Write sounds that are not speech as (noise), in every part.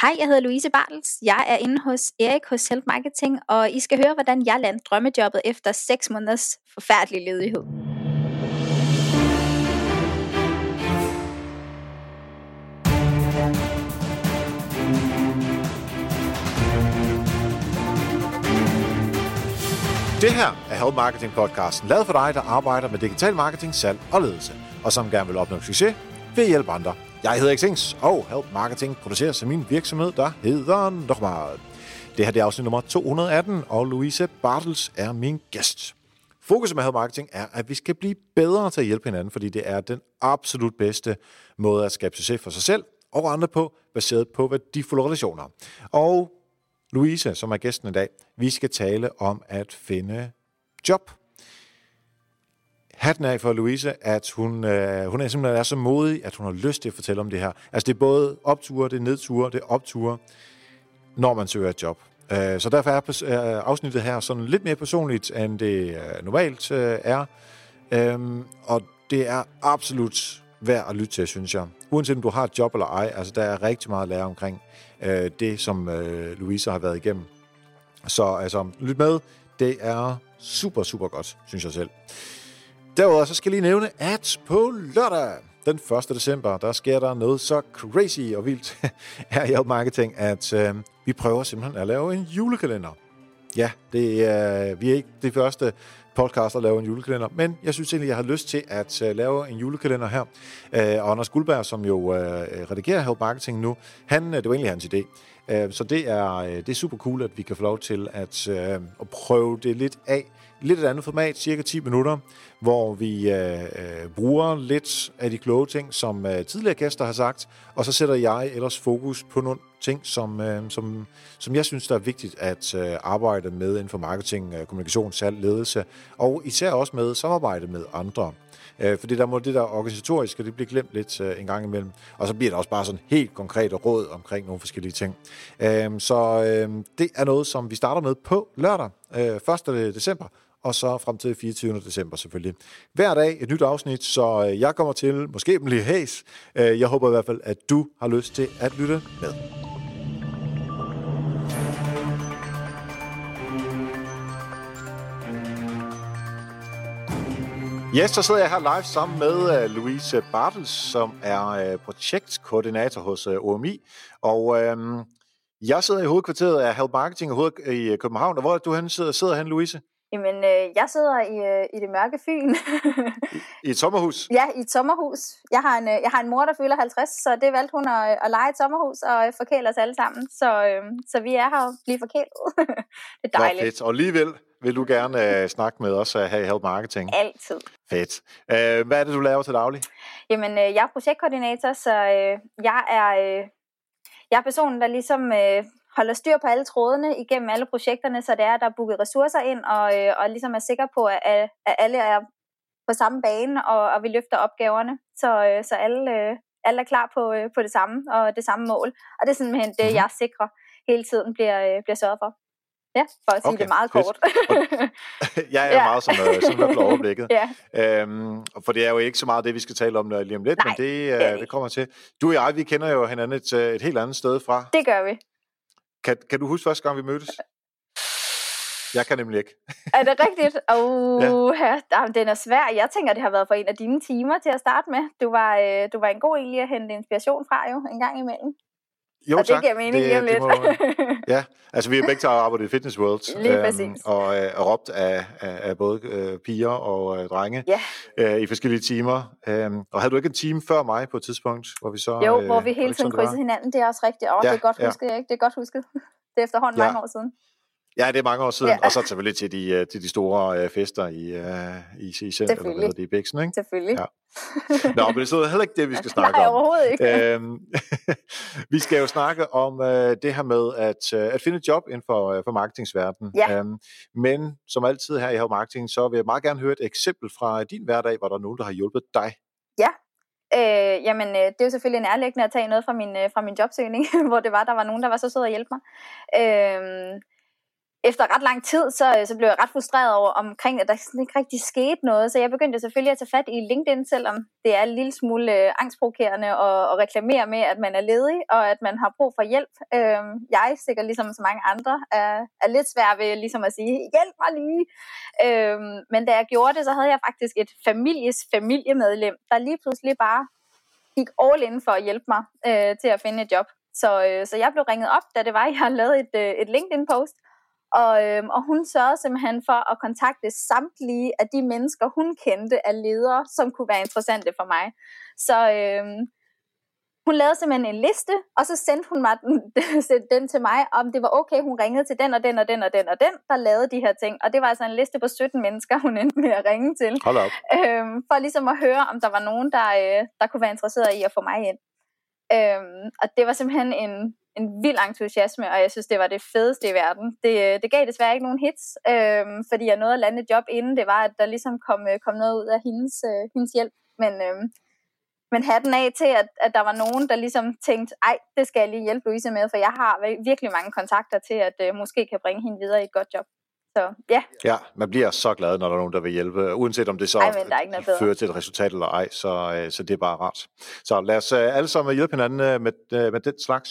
Hej, jeg hedder Louise Bartels. Jeg er inde hos Erik hos Help Marketing, og I skal høre, hvordan jeg landede drømmejobbet efter 6 måneders forfærdelig ledighed. Det her er Help Marketing podcasten, lavet for dig, der arbejder med digital marketing, salg og ledelse, og som gerne vil opnå succes ved at hjælpe andre. Jeg hedder Xings, og Help Marketing producerer sig min virksomhed, der hedder Nochmal. Det her det er afsnit nummer 218, og Louise Bartels er min gæst. Fokus med Help Marketing er, at vi skal blive bedre til at hjælpe hinanden, fordi det er den absolut bedste måde at skabe succes for sig selv og andre på, baseret på værdifulde relationer. Og Louise, som er gæsten i dag, vi skal tale om at finde job. Hatten af for Louise, at hun, øh, hun er simpelthen er så modig, at hun har lyst til at fortælle om det her. Altså det er både opture, det er nedture, det er opture, når man søger et job. Øh, så derfor er øh, afsnittet her sådan lidt mere personligt, end det øh, normalt øh, er. Øh, og det er absolut værd at lytte til, synes jeg. Uanset om du har et job eller ej, altså der er rigtig meget at lære omkring øh, det, som øh, Louise har været igennem. Så altså, lyt med. Det er super, super godt, synes jeg selv. Derudover så skal jeg lige nævne, at på lørdag den 1. december, der sker der noget så crazy og vildt (laughs) her i Help Marketing, at øh, vi prøver simpelthen at lave en julekalender. Ja, det er, vi er ikke det første podcast at lave en julekalender, men jeg synes egentlig, jeg har lyst til at øh, lave en julekalender her. Uh, og Anders Guldberg, som jo uh, redigerer Help Marketing nu, han, det var egentlig hans idé. Uh, så det er, det er super cool, at vi kan få lov til at, uh, at prøve det lidt af. Lidt et andet format, cirka 10 minutter, hvor vi øh, øh, bruger lidt af de kloge ting, som øh, tidligere gæster har sagt, og så sætter jeg ellers fokus på nogle ting, som, øh, som, som jeg synes, der er vigtigt at øh, arbejde med inden for marketing, øh, kommunikation, salg, ledelse, og især også med samarbejde med andre. Øh, fordi der må det der organisatoriske, det bliver glemt lidt øh, en gang imellem. Og så bliver der også bare sådan helt konkrete råd omkring nogle forskellige ting. Øh, så øh, det er noget, som vi starter med på lørdag, øh, 1. december, og så frem til 24. december selvfølgelig. Hver dag et nyt afsnit, så øh, jeg kommer til, måske blive hæs. Øh, jeg håber i hvert fald, at du har lyst til at lytte med. Ja, så sidder jeg her live sammen med uh, Louise Bartels, som er uh, projektkoordinator hos uh, OMI. Og øhm, jeg sidder i hovedkvarteret af Help Marketing i København. Og hvor er du hen, sidder, sidder hen, Louise? Jamen, øh, jeg sidder i, øh, i det mørke Fyn. I, (laughs) I et sommerhus? Ja, i et sommerhus. Jeg har en, øh, jeg har en mor, der fylder 50, så det valgte hun at, at lege et sommerhus og forkæle os alle sammen. Så, øh, så vi er her og bliver forkælet. (laughs) det er dejligt. Nå, fedt. Og alligevel vil du gerne øh, snakke med os her i Help Marketing? Altid. Fedt. Øh, hvad er det, du laver til daglig? Jamen, øh, jeg er projektkoordinator, så øh, jeg er... Øh, jeg er personen, der ligesom øh, holder styr på alle trådene igennem alle projekterne, så det er, at der er booket ressourcer ind, og, øh, og ligesom er sikker på, at, at alle er på samme bane, og, og vi løfter opgaverne, så, øh, så alle, øh, alle er klar på, øh, på det samme, og det samme mål. Og det er simpelthen det, mhm. jeg sikrer hele tiden bliver, øh, bliver sørget for. Ja, for at sige okay, det meget kort. (laughs) jeg er (laughs) ja. meget som, uh, som der overblikket. (laughs) ja. øhm, for det er jo ikke så meget det, vi skal tale om lige om lidt, Nej, men det, uh, det, det kommer til. Du og jeg, vi kender jo hinanden et, et helt andet sted fra. Det gør vi. Kan, kan du huske første gang, vi mødtes? Jeg kan nemlig ikke. er det rigtigt? Oh, (laughs) ja. ja. Den er svær. Jeg tænker, det har været for en af dine timer til at starte med. Du var, øh, du var en god egentlig at hente inspiration fra jo en gang imellem. Jo, og tak. det giver mening det, lige om lidt. Må, (laughs) ja, altså vi har begge taget arbejdet i Fitness World. Lige øhm, Og øh, råbt af, af, af både øh, piger og øh, drenge ja. øh, i forskellige timer. Øhm, og havde du ikke en time før mig på et tidspunkt, hvor vi så... Jo, øh, hvor vi hele tiden krydsede hinanden. Det er også rigtigt. Og ja, det er godt husket, ja. ikke? Det er godt husket. (laughs) Det er efterhånden ja. mange år siden. Ja, det er mange år siden. Ja. Og så selvfølgelig til de, øh, til de store uh, fester i, uh, i, Center, eller hvad det, i Bixen, ikke? Selvfølgelig. Ja. Nå, men det er heller ikke det, vi skal snakke Nej, om. overhovedet ikke. Øhm, (laughs) vi skal jo snakke om uh, det her med at, uh, at finde et job inden for, uh, for marketingsverdenen. Ja. Um, men som altid her i Help Marketing, så vil jeg meget gerne høre et eksempel fra din hverdag, hvor der er nogen, der har hjulpet dig. Ja, Øh, jamen, øh, det er jo selvfølgelig nærliggende at tage noget fra min, øh, fra min jobsøgning, (laughs) hvor det var, der var nogen, der var så sød at hjælpe mig. Øh, efter ret lang tid, så, øh, så blev jeg ret frustreret over omkring, at der ikke rigtig skete noget. Så jeg begyndte selvfølgelig at tage fat i LinkedIn, selvom det er en lille smule øh, angstprovokerende at, at reklamere med, at man er ledig, og at man har brug for hjælp. Øh, jeg, sikkert ligesom så mange andre, er, er lidt svær ved ligesom at sige, hjælp mig lige. Øh, men da jeg gjorde det, så havde jeg faktisk et families familiemedlem, der lige pludselig bare gik all in for at hjælpe mig øh, til at finde et job. Så, øh, så jeg blev ringet op, da det var, jeg havde lavet et, øh, et LinkedIn-post, og, øhm, og hun sørgede simpelthen for at kontakte samtlige af de mennesker, hun kendte af ledere, som kunne være interessante for mig. Så øhm, hun lavede simpelthen en liste, og så sendte hun mig den, (laughs) den til mig, om det var okay, hun ringede til den og den og den og den og den, der lavede de her ting. Og det var altså en liste på 17 mennesker, hun endte med at ringe til. Hold op. Øhm, for ligesom at høre, om der var nogen, der, øh, der kunne være interesseret i at få mig ind. Øhm, og det var simpelthen en, en vild entusiasme, og jeg synes, det var det fedeste i verden. Det, øh, det gav desværre ikke nogen hits, øhm, fordi jeg nåede at lande et job inden det var, at der ligesom kom, øh, kom noget ud af hendes, øh, hendes hjælp. Men, øhm, men den af til, at, at der var nogen, der ligesom tænkte, ej, det skal jeg lige hjælpe Louise med, for jeg har virkelig mange kontakter til, at øh, måske kan bringe hende videre i et godt job. Så ja. Ja, man bliver så glad, når der er nogen, der vil hjælpe, uanset om det så ej, fører til et resultat eller ej, så, øh, så det er bare rart. Så lad os øh, alle sammen hjælpe hinanden øh, med, med den slags.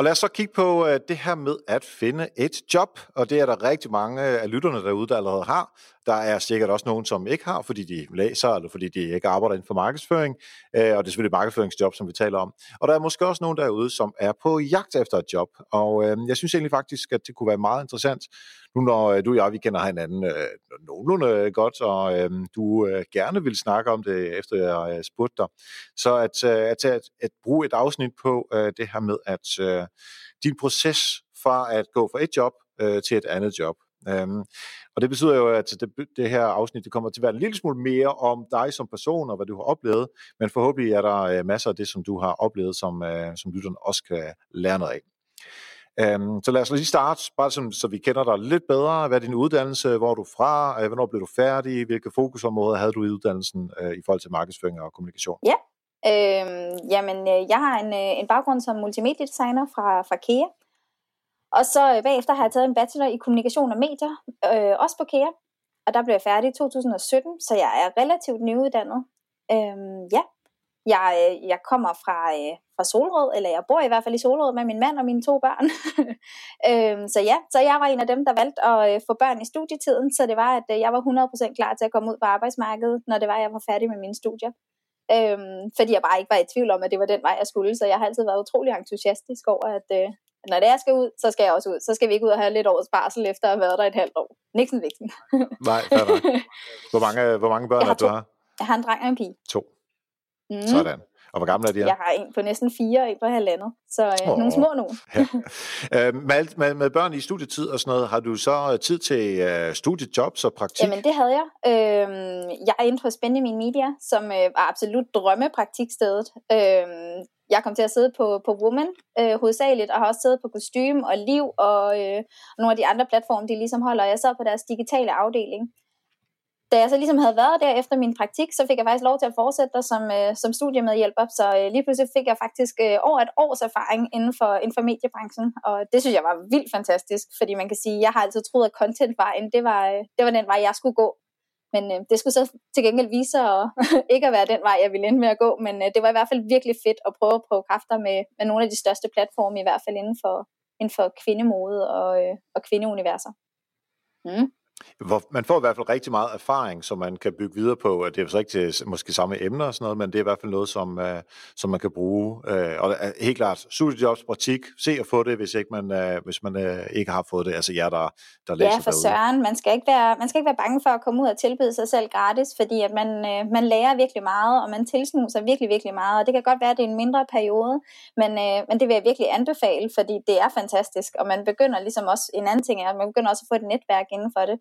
Og lad os så kigge på øh, det her med at finde et job, og det er der rigtig mange af lytterne derude, der allerede har. Der er sikkert også nogen, som ikke har, fordi de læser, eller fordi de ikke arbejder inden for markedsføring, øh, og det er selvfølgelig markedsføringsjob, som vi taler om. Og der er måske også nogen derude, som er på jagt efter et job, og øh, jeg synes egentlig faktisk, at det kunne være meget interessant. Nu når du og jeg, vi kender hinanden øh, nogenlunde godt, og øh, du øh, gerne vil snakke om det, efter jeg øh, spurgte dig, så at, øh, at, at, at bruge et afsnit på øh, det her med, at øh, din proces fra at gå fra et job øh, til et andet job, Øhm, og det betyder jo, at det, det her afsnit det kommer til at være en lille smule mere om dig som person og hvad du har oplevet, men forhåbentlig er der øh, masser af det, som du har oplevet, som, øh, som lytteren også kan lære noget af. Øhm, så lad os lige starte, bare som, så vi kender dig lidt bedre. Hvad er din uddannelse? Hvor er du fra? Øh, hvornår blev du færdig? Hvilke fokusområder havde du i uddannelsen øh, i forhold til markedsføring og kommunikation? Ja, Øhm, jamen øh, jeg har en, øh, en baggrund som multimediedesigner fra, fra KEA. Og så øh, bagefter har jeg taget en bachelor i kommunikation og medier, øh, også på KEA. Og der blev jeg færdig i 2017, så jeg er relativt nyuddannet. Øhm, ja, jeg, øh, jeg kommer fra, øh, fra Solrød, eller jeg bor i hvert fald i Solrød med min mand og mine to børn. (laughs) øhm, så ja, så jeg var en af dem, der valgte at øh, få børn i studietiden, så det var, at øh, jeg var 100% klar til at komme ud på arbejdsmarkedet, når det var, at jeg var færdig med mine studier. Øhm, fordi jeg bare ikke var i tvivl om, at det var den vej, jeg skulle, så jeg har altid været utrolig entusiastisk over, at øh, når det jeg skal ud, så skal jeg også ud. Så skal vi ikke ud og have lidt års barsel efter at have været der et halvt år. Nixon Vixen. (laughs) Nej, fair Hvor mange, hvor mange børn har du har? Jeg har en dreng og en pige. To. Mm. Sådan. Og hvor gamle er de her? Jeg har en på næsten fire og en på halvandet. Så øh, oh. nogle små nu. ja. øh, med, med, med børn i studietid og sådan noget, har du så tid til øh, studiejobs og praktik? Jamen det havde jeg. Øh, jeg er inde hos Benjamin Media, som øh, var absolut drømmepraktikstedet. Øh, jeg kom til at sidde på, på Woman øh, hovedsageligt, og har også siddet på Kostume og Liv og øh, nogle af de andre platforme, de ligesom holder. Jeg sad på deres digitale afdeling da jeg så ligesom havde været der efter min praktik, så fik jeg faktisk lov til at fortsætte der som, øh, som studiemedhjælper. Så øh, lige pludselig fik jeg faktisk øh, over et års erfaring inden for, inden for mediebranchen. Og det synes jeg var vildt fantastisk, fordi man kan sige, jeg har altid troet, at contentvejen, det var, øh, det var den vej, jeg skulle gå. Men øh, det skulle så til gengæld vise sig at, (laughs) ikke at være den vej, jeg ville ende med at gå. Men øh, det var i hvert fald virkelig fedt at prøve at prøve kræfter med, med nogle af de største platforme, i hvert fald inden for, inden for kvindemode og, øh, og kvindeuniverser. Mm. Hvor man får i hvert fald rigtig meget erfaring, som man kan bygge videre på. Det er så ikke til måske samme emner og sådan noget, men det er i hvert fald noget, som, uh, som man kan bruge. Uh, og helt klart, studiejobs, praktik, se at få det, hvis ikke man, uh, hvis man ikke har fået det. Altså jer, der, der læser Ja, for derude. søren. Man skal, ikke være, man skal ikke være bange for at komme ud og tilbyde sig selv gratis, fordi at man, man lærer virkelig meget, og man tilsnuser virkelig, virkelig meget. Og det kan godt være, at det er en mindre periode, men, men det vil jeg virkelig anbefale, fordi det er fantastisk. Og man begynder ligesom også, en anden ting er, at man begynder også at få et netværk inden for det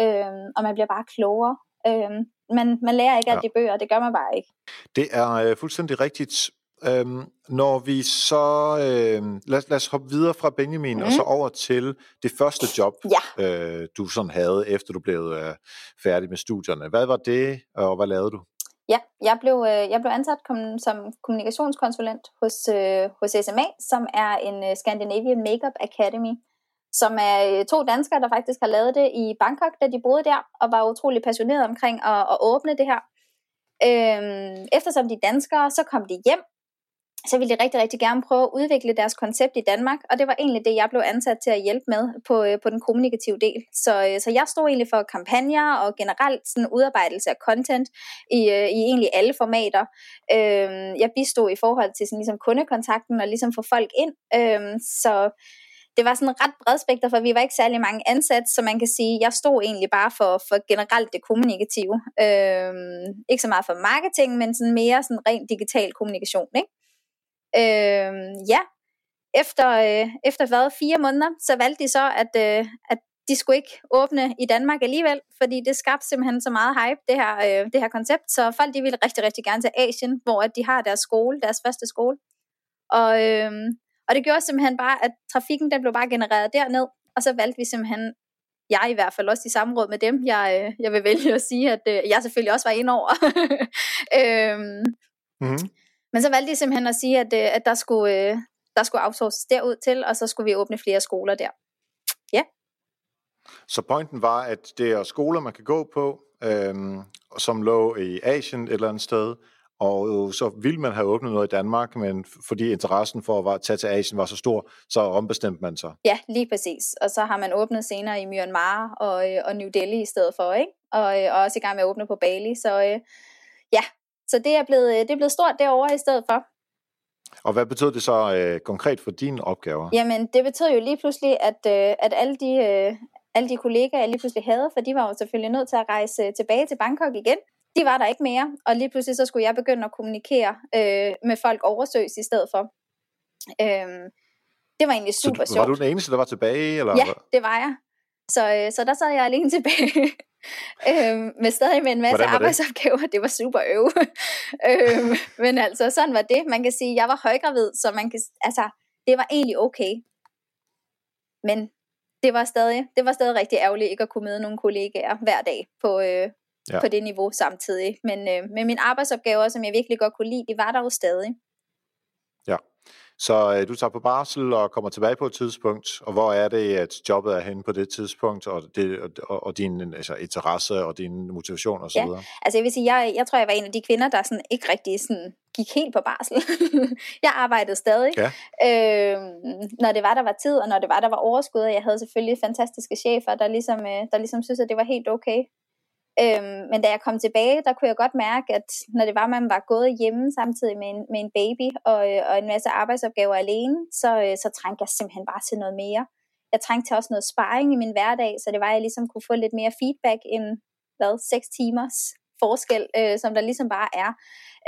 øh, og man bliver bare klogere. Øh, man, man lærer ikke ja. de bøger, det gør man bare ikke. Det er øh, fuldstændig rigtigt. Øhm, når vi så, øh, lad, lad os hoppe videre fra Benjamin mm. og så over til det første job, ja. øh, du sådan havde, efter du blev øh, færdig med studierne. Hvad var det, og hvad lavede du? Ja, jeg blev, øh, jeg blev ansat kom, som kommunikationskonsulent hos, øh, hos SMA, som er en uh, Scandinavian Makeup Academy, som er øh, to danskere, der faktisk har lavet det i Bangkok, da de boede der, og var utrolig passionerede omkring at, at åbne det her. Øhm, eftersom de er danskere, så kom de hjem, så ville de rigtig, rigtig gerne prøve at udvikle deres koncept i Danmark, og det var egentlig det, jeg blev ansat til at hjælpe med på, øh, på den kommunikative del. Så, øh, så jeg stod egentlig for kampagner og generelt sådan udarbejdelse af content i, i egentlig alle formater. Øhm, jeg bistod i forhold til sådan ligesom kundekontakten og ligesom få folk ind, øhm, så det var sådan ret bredspekter, for vi var ikke særlig mange ansat, så man kan sige, jeg stod egentlig bare for, for generelt det kommunikative. Øhm, ikke så meget for marketing, men sådan mere sådan rent digital kommunikation, ikke? Øh, ja, efter, øh, efter hvad, fire måneder, så valgte de så, at, øh, at de skulle ikke åbne i Danmark alligevel, fordi det skabte simpelthen så meget hype, det her, øh, det her koncept. Så folk de ville rigtig, rigtig gerne til Asien, hvor at de har deres skole, deres første skole. Og, øh, og det gjorde simpelthen bare, at trafikken den blev bare genereret derned, og så valgte vi simpelthen, jeg i hvert fald også i samråd med dem, jeg, øh, jeg vil vælge at sige, at øh, jeg selvfølgelig også var ind over. (laughs) øh, mm-hmm. Men så valgte de simpelthen at sige, at, øh, at der, skulle, der skulle outsources derud til, og så skulle vi åbne flere skoler der. Ja. Så pointen var, at det er skoler, man kan gå på, øhm, som lå i Asien et eller andet sted, og så ville man have åbnet noget i Danmark, men fordi interessen for at tage til Asien var så stor, så ombestemte man sig. Ja, lige præcis. Og så har man åbnet senere i Myanmar og, øh, og New Delhi i stedet for, ikke? Og, og også i gang med at åbne på Bali. Så ja, så det er blevet, det er blevet stort derovre i stedet for. Og hvad betød det så øh, konkret for dine opgaver? Jamen, det betød jo lige pludselig, at, øh, at alle, de, øh, alle de kollegaer, jeg lige pludselig havde, for de var jo selvfølgelig nødt til at rejse tilbage til Bangkok igen, de var der ikke mere, og lige pludselig så skulle jeg begynde at kommunikere øh, med folk oversøs i stedet for. Øhm, det var egentlig super så, sjovt. Var du den eneste, der var tilbage? Eller? Ja, det var jeg. Så, øh, så der sad jeg alene tilbage (laughs) øhm, med stadig med en masse det? arbejdsopgaver. Det var super øv. (laughs) øhm, men altså, sådan var det. Man kan sige, jeg var højgravid, så man kan, altså, det var egentlig okay. Men det var stadig, det var stadig rigtig ærgerligt ikke at kunne møde nogle kollegaer hver dag på, øh, ja. på det niveau samtidig. Men øh, med mine arbejdsopgaver, som jeg virkelig godt kunne lide, de var der jo stadig. Ja. Så øh, du tager på barsel og kommer tilbage på et tidspunkt, og hvor er det, at jobbet er henne på det tidspunkt, og, det, og, og din altså, interesse og din motivation osv.? Ja, altså jeg vil sige, jeg, jeg tror, jeg var en af de kvinder, der sådan ikke rigtig sådan gik helt på barsel. (laughs) jeg arbejdede stadig, ja. øh, når det var, der var tid, og når det var, der var overskud, og jeg havde selvfølgelig fantastiske chefer, der ligesom, øh, der ligesom synes, at det var helt okay. Øhm, men da jeg kom tilbage, der kunne jeg godt mærke, at når det var, at man var gået hjemme samtidig med en, med en baby og, øh, og en masse arbejdsopgaver alene, så, øh, så trængte jeg simpelthen bare til noget mere. Jeg trængte til også noget sparring i min hverdag, så det var, at jeg ligesom kunne få lidt mere feedback end hvad, 6 timers forskel, øh, som der ligesom bare er.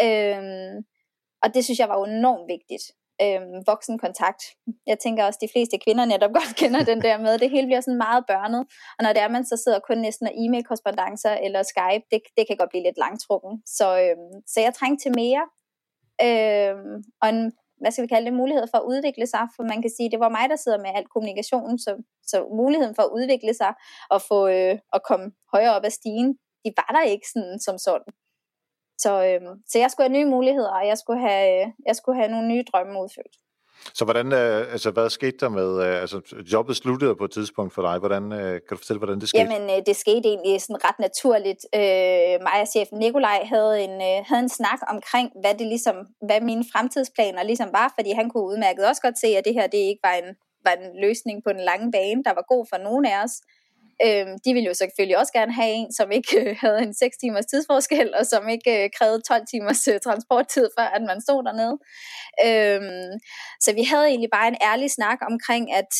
Øhm, og det synes jeg var enormt vigtigt øhm, voksenkontakt. Jeg tænker også, at de fleste kvinder netop (laughs) godt kender den der med. Det hele bliver sådan meget børnet. Og når det er, man så sidder kun næsten og e-mail korrespondencer eller Skype, det, det kan godt blive lidt langtrukken. Så, øh, så jeg trængte til mere. Øh, og en, hvad skal vi kalde det, mulighed for at udvikle sig, for man kan sige, det var mig, der sidder med al kommunikationen, så, så muligheden for at udvikle sig og få øh, at komme højere op ad stigen, de var der ikke sådan, som sådan. Så, øh, så jeg skulle have nye muligheder, og jeg skulle have, jeg skulle have nogle nye drømme udfyldt. Så hvordan, øh, altså, hvad skete der med, øh, altså jobbet sluttede på et tidspunkt for dig, hvordan, øh, kan du fortælle, hvordan det skete? Jamen, øh, det skete egentlig sådan ret naturligt. Øh, mig og chefen Nikolaj havde en, øh, havde en snak omkring, hvad, det ligesom, hvad mine fremtidsplaner ligesom var, fordi han kunne udmærket også godt se, at det her det ikke var en, var en løsning på den lange bane, der var god for nogen af os. Øhm, de ville jo selvfølgelig også gerne have en, som ikke øh, havde en 6 timers tidsforskel, og som ikke øh, krævede 12 timers øh, transporttid, før at man stod dernede. Øhm, så vi havde egentlig bare en ærlig snak omkring, at,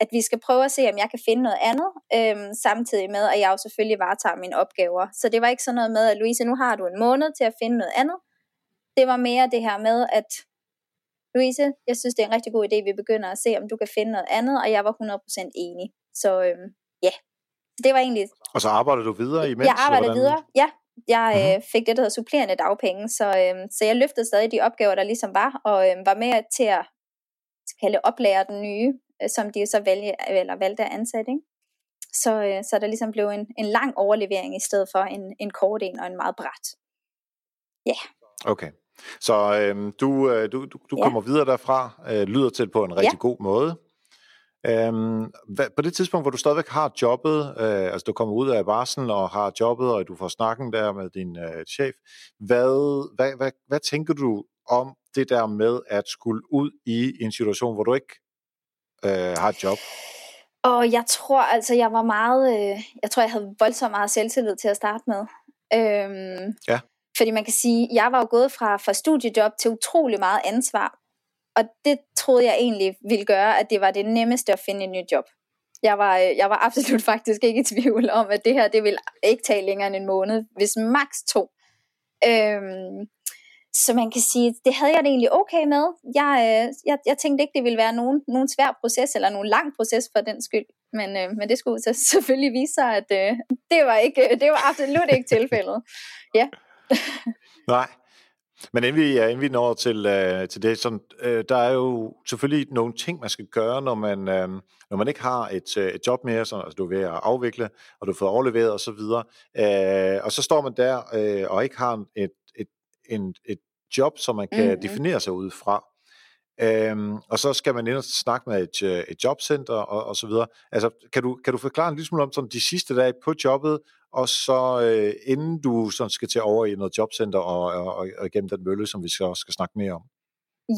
at vi skal prøve at se, om jeg kan finde noget andet, øhm, samtidig med, at jeg jo selvfølgelig varetager mine opgaver. Så det var ikke sådan noget med, at Louise, nu har du en måned til at finde noget andet. Det var mere det her med, at Louise, jeg synes, det er en rigtig god idé, at vi begynder at se, om du kan finde noget andet, og jeg var 100% enig. Så øhm, ja, det var egentlig... Og så arbejder du videre imens? Jeg arbejdede videre, ja. Jeg mm-hmm. øh, fik det, der hedder supplerende dagpenge, så, øh, så jeg løftede stadig de opgaver, der ligesom var, og øh, var med til at kalde oplære den nye, øh, som de så vælge, eller valgte at ansætte. Ikke? Så, øh, så der ligesom blev en, en lang overlevering i stedet for en, en kort en og en meget bræt. Ja. Yeah. Okay. Så øh, du, øh, du, du, du ja. kommer videre derfra, øh, lyder til på en rigtig ja. god måde. Øhm, hvad, på det tidspunkt, hvor du stadigvæk har jobbet, øh, altså du kommer ud af barsel og har jobbet, og du får snakken der med din øh, chef, hvad, hvad, hvad, hvad tænker du om det der med at skulle ud i en situation, hvor du ikke øh, har et job? Og jeg tror altså, jeg var meget, øh, jeg tror, jeg havde voldsomt meget selvtillid til at starte med. Øhm, ja. Fordi man kan sige, jeg var jo gået fra, fra studiejob til utrolig meget ansvar. Og det troede jeg egentlig ville gøre, at det var det nemmeste at finde et nyt job. Jeg var, øh, jeg var absolut (laughs) faktisk ikke i tvivl om, at det her det ville ikke tage længere end en måned, hvis maks to. Øhm, så man kan sige, det havde jeg det egentlig okay med. Jeg, øh, jeg, jeg tænkte ikke, det ville være nogen, nogen svær proces, eller nogen lang proces for den skyld. Men, øh, men det skulle så (laughs) selvfølgelig vise sig, at øh, det, var ikke, øh, det var absolut ikke tilfældet. Ja. (laughs) Nej. Men inden vi, inden vi når til, øh, til det, sådan, øh, der er jo selvfølgelig nogle ting, man skal gøre, når man, øh, når man ikke har et, øh, et job mere, så altså, du er ved at afvikle, og du har fået overleveret osv., og, øh, og så står man der øh, og ikke har et, et, en, et job, som man kan mm-hmm. definere sig ud fra. Øhm, og så skal man ind og snakke med et, øh, et jobcenter og, og så videre. Altså, kan du, kan du forklare en lille smule om sådan, de sidste dage på jobbet, og så øh, inden du sådan skal til over i noget jobcenter og, og, og, og igennem den mølle, som vi skal, skal snakke mere om?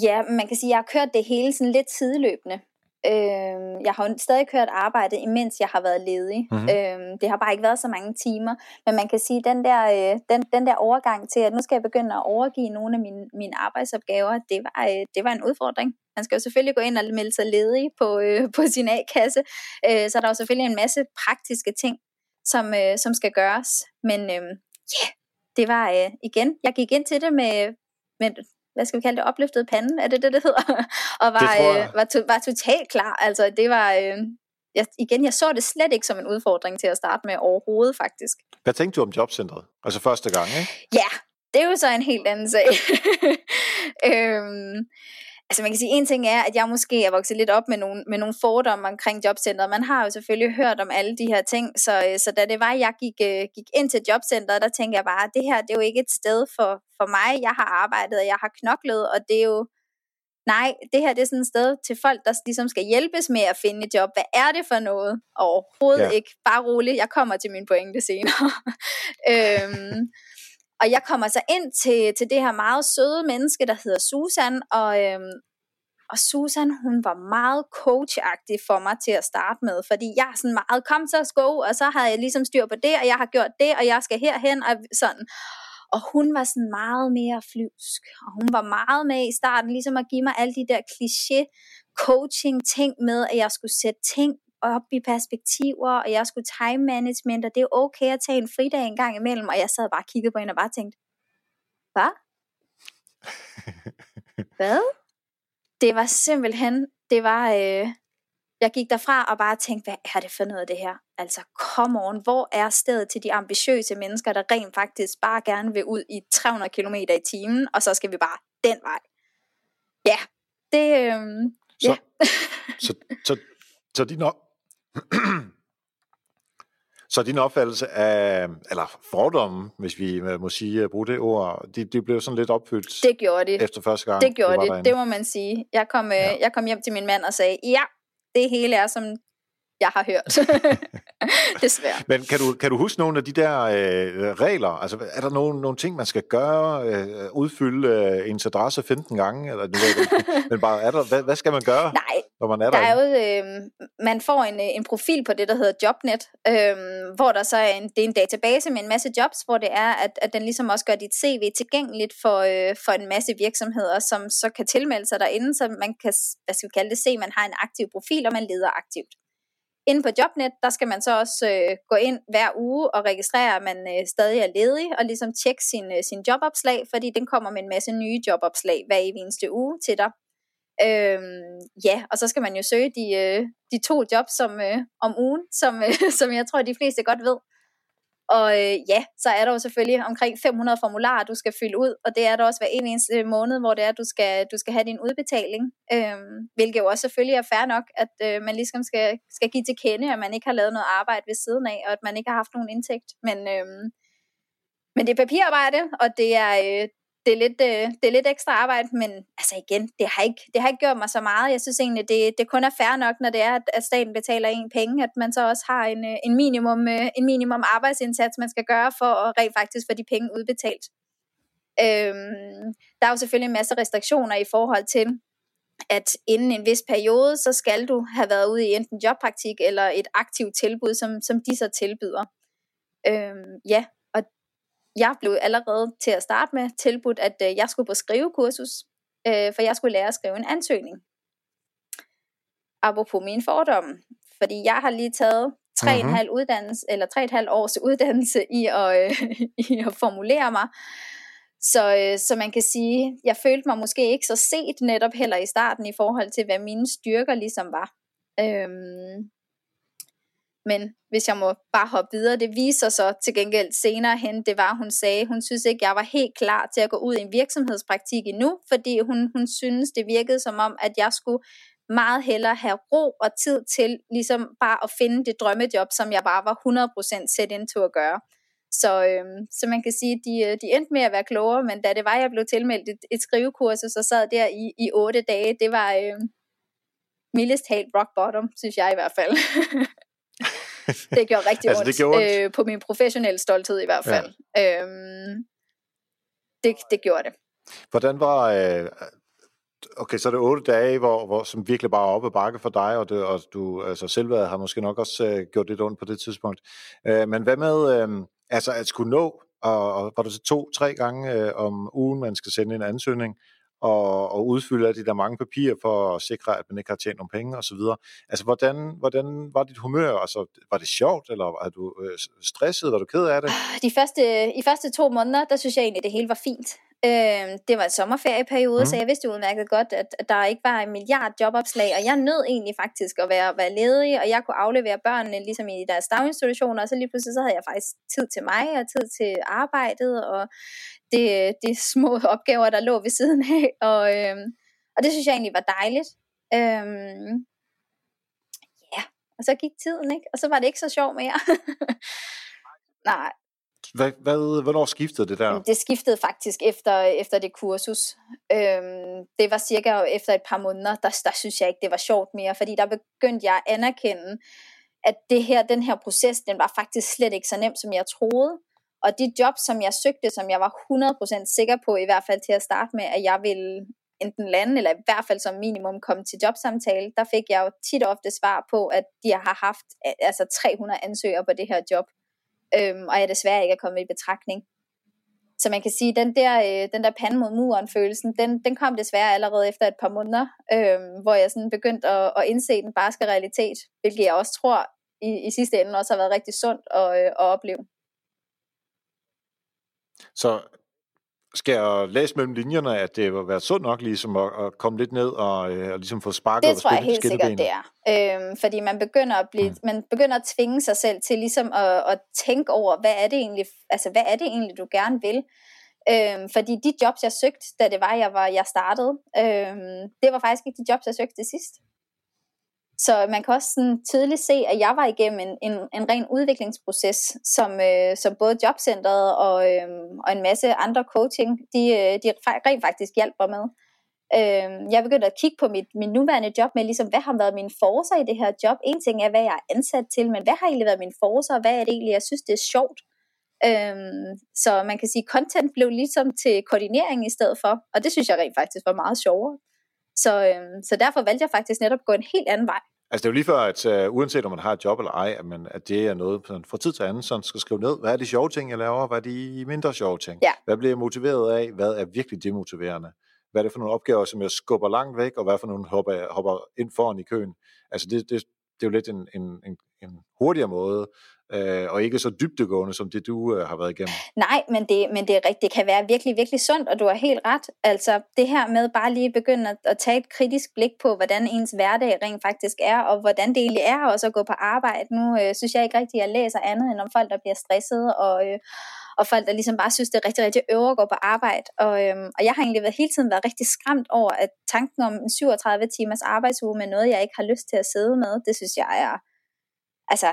Ja, man kan sige, at jeg har kørt det hele sådan lidt sideløbende. Øh, jeg har jo stadig kørt arbejde, imens jeg har været ledig. Mm-hmm. Øh, det har bare ikke været så mange timer. Men man kan sige, at den der, øh, den, den der overgang til, at nu skal jeg begynde at overgive nogle af mine, mine arbejdsopgaver, det var, øh, det var en udfordring. Man skal jo selvfølgelig gå ind og melde sig ledig på, øh, (laughs) på sin A-kasse. Øh, så der er jo selvfølgelig en masse praktiske ting, som, øh, som skal gøres. Men øh, yeah, det var øh, igen, jeg gik ind til det med, med hvad skal vi kalde det, opløftet pande, er det det, det hedder? (laughs) og var, øh, var, to, var totalt klar. Altså, det var, øh, jeg, igen, jeg så det slet ikke som en udfordring til at starte med overhovedet, faktisk. Hvad tænkte du om jobcentret? Altså første gang, ikke? Ja, det er jo så en helt anden sag. (laughs) øhm, altså man kan sige, en ting er, at jeg måske er vokset lidt op med nogle, med nogle fordomme omkring jobcentret. Man har jo selvfølgelig hørt om alle de her ting, så, øh, så da det var, at jeg gik, øh, gik ind til jobcentret, der tænkte jeg bare, at det her det er jo ikke et sted for, for mig. Jeg har arbejdet, og jeg har knoklet, og det er jo, nej, det her det er sådan et sted til folk, der ligesom skal hjælpes med at finde et job. Hvad er det for noget? Overhovedet ja. ikke. Bare roligt, jeg kommer til min pointe senere. (laughs) øhm, og jeg kommer så ind til, til det her meget søde menneske, der hedder Susan, og, øhm, og Susan, hun var meget coachagtig for mig til at starte med, fordi jeg er sådan meget, kom så sko, og så havde jeg ligesom styr på det, og jeg har gjort det, og jeg skal herhen, og sådan. Og hun var sådan meget mere flyvsk, og hun var meget med i starten, ligesom at give mig alle de der kliché coaching ting med, at jeg skulle sætte ting op i perspektiver, og jeg skulle time management, og det er okay at tage en fridag en gang imellem, og jeg sad bare og kiggede på hende og bare tænkte, hvad? (laughs) hvad? Det var simpelthen, det var, øh, jeg gik derfra og bare tænkte, hvad er det for noget af det her? Altså, come on, hvor er stedet til de ambitiøse mennesker, der rent faktisk bare gerne vil ud i 300 km i timen, og så skal vi bare den vej. Ja, det, øh, så, ja. så, så, så din, op, så din opfattelse af, eller fordomme, hvis vi må sige, bruge det ord, de, de blev sådan lidt opfyldt det gjorde de. efter første gang? Det gjorde det, de, det må man sige. Jeg kom, øh, ja. jeg kom hjem til min mand og sagde, ja, det hele er som jeg har hørt. (laughs) Desværre. Men kan du, kan du huske nogle af de der øh, regler? Altså, er der nogle, nogle ting, man skal gøre? Øh, udfylde øh, ens adresse 15 gange? Eller, nu ved (laughs) men bare, er der, hvad, hvad skal man gøre, Nej, når man er der? der er jo, øh, man får en, en profil på det, der hedder Jobnet, øh, hvor der så er en, det er en database med en masse jobs, hvor det er, at, at den ligesom også gør dit CV tilgængeligt for, øh, for en masse virksomheder, som så kan tilmelde sig derinde, så man kan, hvad skal vi kalde det, se, man har en aktiv profil, og man leder aktivt. Inde på Jobnet, der skal man så også øh, gå ind hver uge og registrere, at man øh, stadig er ledig, og ligesom tjekke sin, øh, sin jobopslag, fordi den kommer med en masse nye jobopslag hver eneste uge til dig. Øhm, ja, og så skal man jo søge de, øh, de to jobs som, øh, om ugen, som, øh, (laughs) som jeg tror, de fleste godt ved. Og øh, ja, så er der jo selvfølgelig omkring 500 formularer, du skal fylde ud, og det er der også hver en eneste måned, hvor det er, du skal, du skal have din udbetaling. øh, hvilket jo også selvfølgelig er fair nok, at øh, man ligesom skal, skal give til kende, at man ikke har lavet noget arbejde ved siden af, og at man ikke har haft nogen indtægt. Men, øh, men det er papirarbejde, og det er, øh, det, er lidt, øh, det er lidt ekstra arbejde, men altså igen, det har, ikke, det har ikke gjort mig så meget. Jeg synes egentlig, det, det kun er fair nok, når det er, at staten betaler en penge, at man så også har en, øh, en, minimum, øh, en minimum arbejdsindsats, man skal gøre for at rent faktisk få de penge udbetalt. Øhm, der er jo selvfølgelig en masse restriktioner i forhold til, at inden en vis periode, så skal du have været ude i enten jobpraktik eller et aktivt tilbud, som, som de så tilbyder. Øhm, ja, jeg blev allerede til at starte med tilbudt, at øh, jeg skulle på skrivekursus, øh, for jeg skulle lære at skrive en ansøgning. Apropos min fordom, fordi jeg har lige taget tre mm-hmm. halv uddannelse, eller tre et halvt års uddannelse i at, øh, (laughs) i at formulere mig. Så, øh, så man kan sige, jeg følte mig måske ikke så set netop heller i starten i forhold til, hvad mine styrker ligesom var. Øhm, men hvis jeg må bare hoppe videre, det viser så til gengæld senere hen, det var, hun sagde, hun synes ikke, jeg var helt klar til at gå ud i en virksomhedspraktik endnu, fordi hun, hun synes, det virkede som om, at jeg skulle meget hellere have ro og tid til ligesom bare at finde det drømmejob, som jeg bare var 100% sæt ind til at gøre. Så, øhm, så man kan sige, at de, de endte med at være klogere, men da det var, jeg blev tilmeldt et, et skrivekursus og sad der i, i otte dage, det var øhm, mildest talt rock bottom, synes jeg i hvert fald. (laughs) (laughs) det gjorde rigtig altså, ondt, det gjorde ondt. Øh, på min professionelle stolthed i hvert fald. Ja. Øhm, det, det gjorde det. Hvordan var... Øh, okay, så er det otte dage, hvor, hvor, som virkelig bare er oppe bakke for dig, og, det, og du, altså selvværdet har måske nok også øh, gjort lidt ondt på det tidspunkt. Øh, men hvad med, øh, altså at skulle nå, og, og var det så to-tre gange øh, om ugen, man skal sende en ansøgning, og, og udfylde alle de der mange papirer for at sikre, at man ikke har tjent nogle penge osv. Altså, hvordan, hvordan var dit humør? Altså, var det sjovt, eller var du øh, stresset? Var du ked af det? De første, I første to måneder, der synes jeg egentlig, det hele var fint. Øh, det var en sommerferieperiode, mm. så jeg vidste udmærket godt, at, at der ikke var en milliard jobopslag, og jeg nød egentlig faktisk at være, være ledig, og jeg kunne aflevere børnene ligesom i deres daginstitutioner, og så lige pludselig så havde jeg faktisk tid til mig, og tid til arbejdet, og det, det små (laughs) opgaver, der lå ved siden af, og, øh, og det synes jeg egentlig var dejligt. Øh, ja, og så gik tiden, ikke? Og så var det ikke så sjovt mere. (laughs) Nej, hvad, hvad, hvornår skiftede det der? Det skiftede faktisk efter, efter det kursus. Øhm, det var cirka efter et par måneder, der, der synes jeg ikke, det var sjovt mere, fordi der begyndte jeg at anerkende, at det her, den her proces, den var faktisk slet ikke så nem, som jeg troede. Og de jobs, som jeg søgte, som jeg var 100% sikker på, i hvert fald til at starte med, at jeg ville enten lande, eller i hvert fald som minimum komme til jobsamtale, der fik jeg jo tit ofte svar på, at de har haft altså 300 ansøgere på det her job øhm, og jeg desværre ikke er kommet i betragtning. Så man kan sige, den der, øh, den der pande mod muren følelsen, den, den kom desværre allerede efter et par måneder, øh, hvor jeg sådan begyndte at, at indse den barske realitet, hvilket jeg også tror i, i sidste ende også har været rigtig sundt at, øh, at opleve. Så skal jeg læse mellem linjerne, at det var været sundt nok ligesom at, at komme lidt ned og, øh, og ligesom få sparket Det tror jeg helt sikkert, det er. Øhm, fordi man begynder, at blive, mm. man begynder at tvinge sig selv til ligesom at, at tænke over, hvad er det egentlig, altså hvad er det egentlig, du gerne vil? Øhm, fordi de jobs, jeg søgte, da det var, jeg, var, jeg startede, øhm, det var faktisk ikke de jobs, jeg søgte til sidst. Så man kan også sådan tydeligt se, at jeg var igennem en, en, en ren udviklingsproces, som, øh, som både jobcentret og, øh, og en masse andre coaching, de, øh, de rent faktisk hjalp mig med. Øh, jeg begyndte at kigge på mit, min nuværende job med, ligesom, hvad har været mine forser i det her job. En ting er, hvad jeg er ansat til, men hvad har egentlig været mine forser, og hvad er det egentlig, jeg synes, det er sjovt. Øhm, så man kan sige, at content blev ligesom til koordinering i stedet for, og det synes jeg rent faktisk var meget sjovere. Så, øhm, så derfor valgte jeg faktisk netop at gå en helt anden vej. Altså det er jo lige før, at uh, uanset om man har et job eller ej, at, man, at det er noget sådan, fra tid til anden, så skal skrive ned, hvad er de sjove ting, jeg laver, hvad er de mindre sjove ting, ja. hvad bliver jeg motiveret af, hvad er virkelig demotiverende, hvad er det for nogle opgaver, som jeg skubber langt væk, og hvad for nogle hopper, hopper ind foran i køen. Altså det, det, det er jo lidt en, en, en, en hurtigere måde øh, og ikke så dybdegående som det, du øh, har været igennem. Nej, men det, men det er rigtigt. Det kan være virkelig, virkelig sundt, og du har helt ret. Altså det her med bare lige begynde at, at tage et kritisk blik på, hvordan ens hverdag rent faktisk er, og hvordan det egentlig er også at gå på arbejde. Nu øh, synes jeg ikke rigtigt, at jeg læser andet end om folk, der bliver stresset, og, øh, og folk, der ligesom bare synes, det er rigtig, rigtig øver at gå på arbejde. Og, øhm, og jeg har egentlig været, hele tiden været rigtig skræmt over, at tanken om en 37 timers arbejdsuge med noget, jeg ikke har lyst til at sidde med, det synes jeg er, altså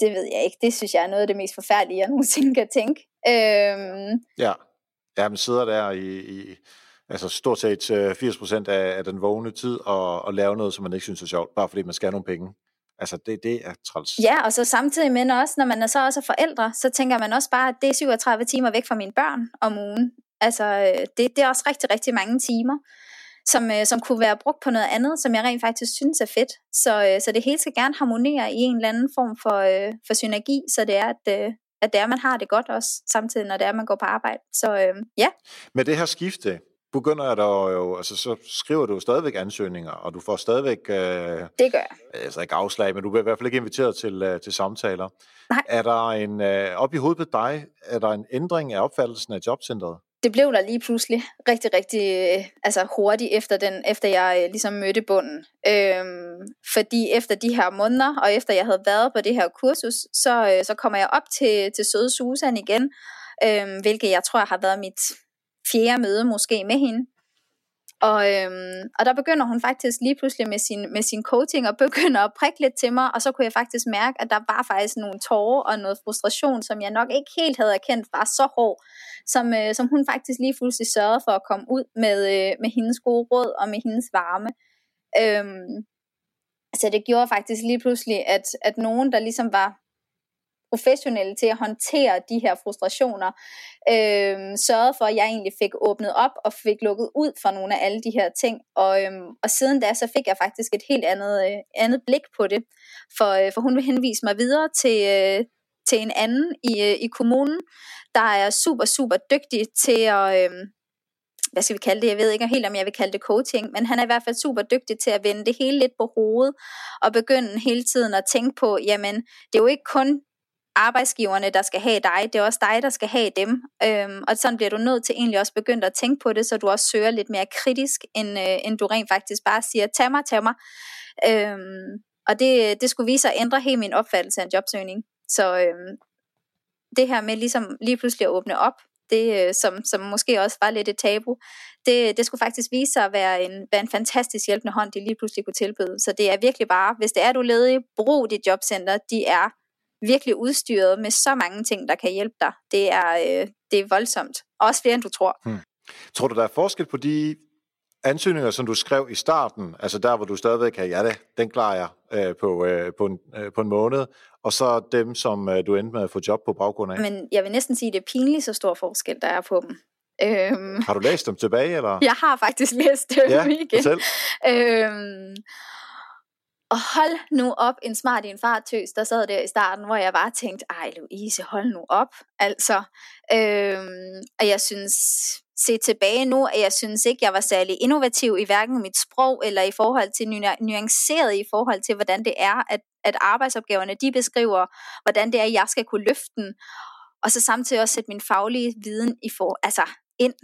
det ved jeg ikke. Det synes jeg er noget af det mest forfærdelige, jeg nogensinde kan tænke. Øhm, ja. Ja, man sidder der i, i altså stort set 80% øh, af, af den vågne tid og, og lave noget, som man ikke synes er sjovt, bare fordi man skal have nogle penge. Altså, det, det er træls. Ja, og så samtidig med også, når man er så også er forældre, så tænker man også bare, at det er 37 timer væk fra mine børn om ugen. Altså, øh, det, det er også rigtig, rigtig mange timer, som, øh, som kunne være brugt på noget andet, som jeg rent faktisk synes er fedt. Så, så det hele skal gerne harmonere i en eller anden form for, for synergi, så det er, at, at det er, man har det godt også, samtidig når det er, man går på arbejde. Så øh, ja. Med det her skifte, begynder der jo, altså så skriver du stadigvæk ansøgninger, og du får stadigvæk... Øh, det gør jeg. Altså ikke afslag, men du bliver i hvert fald ikke inviteret til, øh, til samtaler. Nej. Er der en, øh, op i hovedet på dig, er der en ændring af opfattelsen af jobcentret? Det blev der lige pludselig rigtig, rigtig øh, altså hurtigt efter, den, efter jeg øh, ligesom mødte bunden. Øhm, fordi efter de her måneder, og efter jeg havde været på det her kursus, så, øh, så kommer jeg op til, til søde Susan igen, øhm, hvilket jeg tror har været mit fjerde møde måske med hende. Og, øhm, og der begynder hun faktisk lige pludselig med sin, med sin coaching og begynder at prikke lidt til mig, og så kunne jeg faktisk mærke, at der var faktisk nogle tårer og noget frustration, som jeg nok ikke helt havde erkendt var så hård, som, øh, som hun faktisk lige pludselig sørgede for at komme ud med, øh, med hendes gode råd og med hendes varme. Øhm, så det gjorde faktisk lige pludselig, at, at nogen, der ligesom var professionelle til at håndtere de her frustrationer, øh, sørgede for, at jeg egentlig fik åbnet op og fik lukket ud for nogle af alle de her ting. Og, øh, og siden da, så fik jeg faktisk et helt andet, øh, andet blik på det, for, øh, for hun vil henvise mig videre til, øh, til en anden i, øh, i kommunen, der er super, super dygtig til at... Øh, hvad skal vi kalde det, jeg ved ikke helt, om jeg vil kalde det coaching, men han er i hvert fald super dygtig til at vende det hele lidt på hovedet, og begynde hele tiden at tænke på, jamen, det er jo ikke kun arbejdsgiverne, der skal have dig, det er også dig, der skal have dem. Øhm, og sådan bliver du nødt til egentlig også begyndt at tænke på det, så du også søger lidt mere kritisk, end, øh, end du rent faktisk bare siger, tag mig, tag mig. Øhm, og det, det skulle vise sig at ændre helt min opfattelse af en jobsøgning. Så øhm, det her med ligesom lige pludselig at åbne op, det, øh, som, som måske også var lidt et tabu, det, det skulle faktisk vise sig at være en, være en fantastisk hjælpende hånd, de lige pludselig kunne tilbyde. Så det er virkelig bare, hvis det er, du er ledig, brug dit jobcenter. De er virkelig udstyret med så mange ting, der kan hjælpe dig. Det er, øh, det er voldsomt. Også flere, end du tror. Hmm. Tror du, der er forskel på de ansøgninger, som du skrev i starten, altså der, hvor du stadigvæk kan, ja det, den klarer jeg øh, på, øh, på, en, øh, på en måned, og så dem, som øh, du endte med at få job på baggrund af? Men jeg vil næsten sige, at det er pinligt så stor forskel, der er på dem. Øhm, har du læst dem tilbage, eller? Jeg har faktisk læst dem ja, igen. Selv. Øhm, og hold nu op, en smart i en fartøs, der sad der i starten, hvor jeg bare tænkte, ej Louise, hold nu op. Altså, øhm, og jeg synes, se tilbage nu, at jeg synes ikke, jeg var særlig innovativ i hverken mit sprog, eller i forhold til nuanceret i forhold til, hvordan det er, at, at arbejdsopgaverne, de beskriver, hvordan det er, at jeg skal kunne løfte den, og så samtidig også sætte min faglige viden i for, altså ind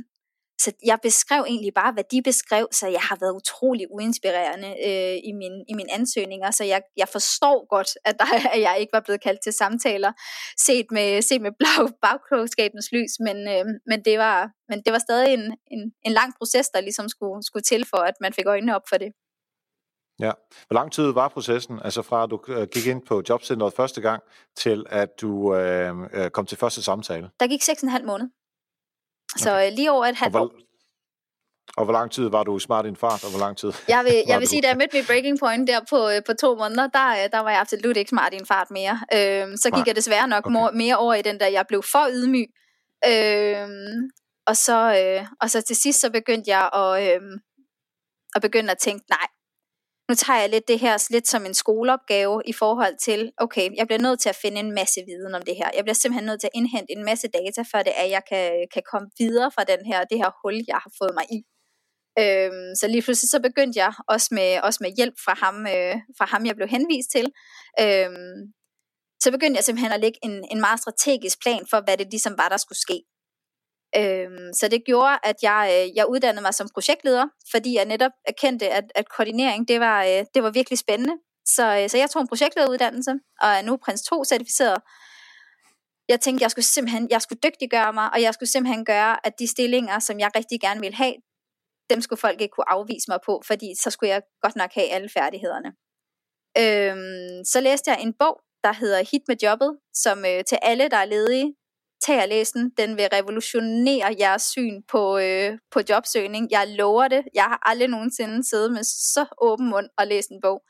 så jeg beskrev egentlig bare, hvad de beskrev, så jeg har været utrolig uinspirerende øh, i, min, i mine ansøgninger, så jeg, jeg forstår godt, at, der, (laughs) at jeg ikke var blevet kaldt til samtaler, set med, set med (laughs) bagklogskabens lys, men, øh, men, det var, men det var stadig en, en, en lang proces, der ligesom skulle, skulle til for, at man fik øjnene op for det. Ja. Hvor lang tid var processen, altså fra at du øh, gik ind på jobcenteret første gang, til at du øh, øh kom til første samtale? Der gik 6,5 måneder. Så okay. Øh, lige over et halvt år. Og hvor lang tid var du smart i en fart, og hvor lang tid Jeg vil, (laughs) jeg vil sige, da jeg mødte mit breaking point der på, øh, på to måneder, der, øh, der var jeg absolut ikke smart i en fart mere. Øhm, så gik Nej. jeg desværre nok okay. more, mere over i den der, jeg blev for ydmyg. Øhm, og, så, øh, og så til sidst, så begyndte jeg at, øh, at begynde at tænke, nej, nu tager jeg lidt det her lidt som en skoleopgave i forhold til, okay, jeg bliver nødt til at finde en masse viden om det her. Jeg bliver simpelthen nødt til at indhente en masse data, før det er, at jeg kan, kan komme videre fra den her, det her hul, jeg har fået mig i. Øhm, så lige pludselig så begyndte jeg også med, også med hjælp fra ham, øh, fra ham, jeg blev henvist til. Øhm, så begyndte jeg simpelthen at lægge en, en meget strategisk plan for, hvad det ligesom var, der skulle ske. Øhm, så det gjorde, at jeg, øh, jeg uddannede mig som projektleder, fordi jeg netop erkendte, at, at koordinering, det var, øh, det var virkelig spændende. Så, øh, så jeg tog en projektlederuddannelse, og er nu prins 2 certificeret. Jeg tænkte, jeg skulle simpelthen, jeg skulle dygtiggøre mig, og jeg skulle simpelthen gøre, at de stillinger, som jeg rigtig gerne ville have, dem skulle folk ikke kunne afvise mig på, fordi så skulle jeg godt nok have alle færdighederne. Øhm, så læste jeg en bog, der hedder Hit med jobbet, som øh, til alle, der er ledige, tag og læs den. Den vil revolutionere jeres syn på, øh, på jobsøgning. Jeg lover det. Jeg har aldrig nogensinde siddet med så åben mund og læst en bog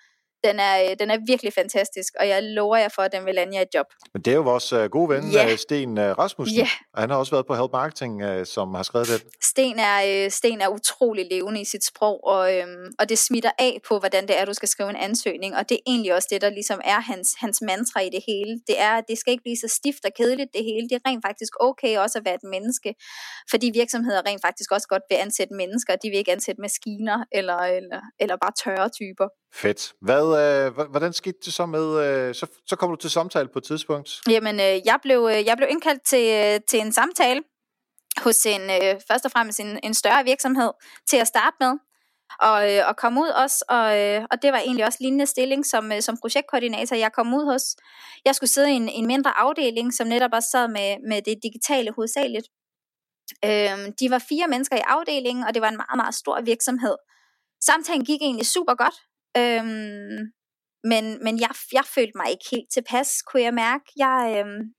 den er, øh, den er virkelig fantastisk, og jeg lover jer for, at den vil lande jer et job. Men det er jo vores uh, gode ven, yeah. Sten uh, Rasmussen. Yeah. Og han har også været på Help Marketing, som har skrevet det. Sten er, Sten er utrolig levende i sit sprog, og, um, og det smitter af på, hvordan det er, du skal skrive en ansøgning. Og det er egentlig også det, der ligesom er hans, hans mantra i det hele. Det er, at det skal ikke blive så stift og kedeligt det hele. Det er rent faktisk okay også at være et menneske, fordi virksomheder rent faktisk også godt vil ansætte mennesker. De vil ikke ansætte maskiner eller, eller, eller bare tørre typer. Fedt. Hvad, øh, hvordan skete det så med, øh, så, så kom du til samtale på et tidspunkt? Jamen, øh, jeg, blev, øh, jeg blev indkaldt til, øh, til en samtale hos en, øh, først og fremmest en, en større virksomhed til at starte med, og, øh, og komme ud også, og, øh, og det var egentlig også lignende stilling som, øh, som projektkoordinator, jeg kom ud hos. Jeg skulle sidde i en, en mindre afdeling, som netop også sad med, med det digitale hovedsageligt. Øh, de var fire mennesker i afdelingen, og det var en meget, meget stor virksomhed. Samtalen gik egentlig super godt. Øhm, men men jeg, jeg følte mig ikke helt tilpas, kunne jeg mærke. Jeg, øhm,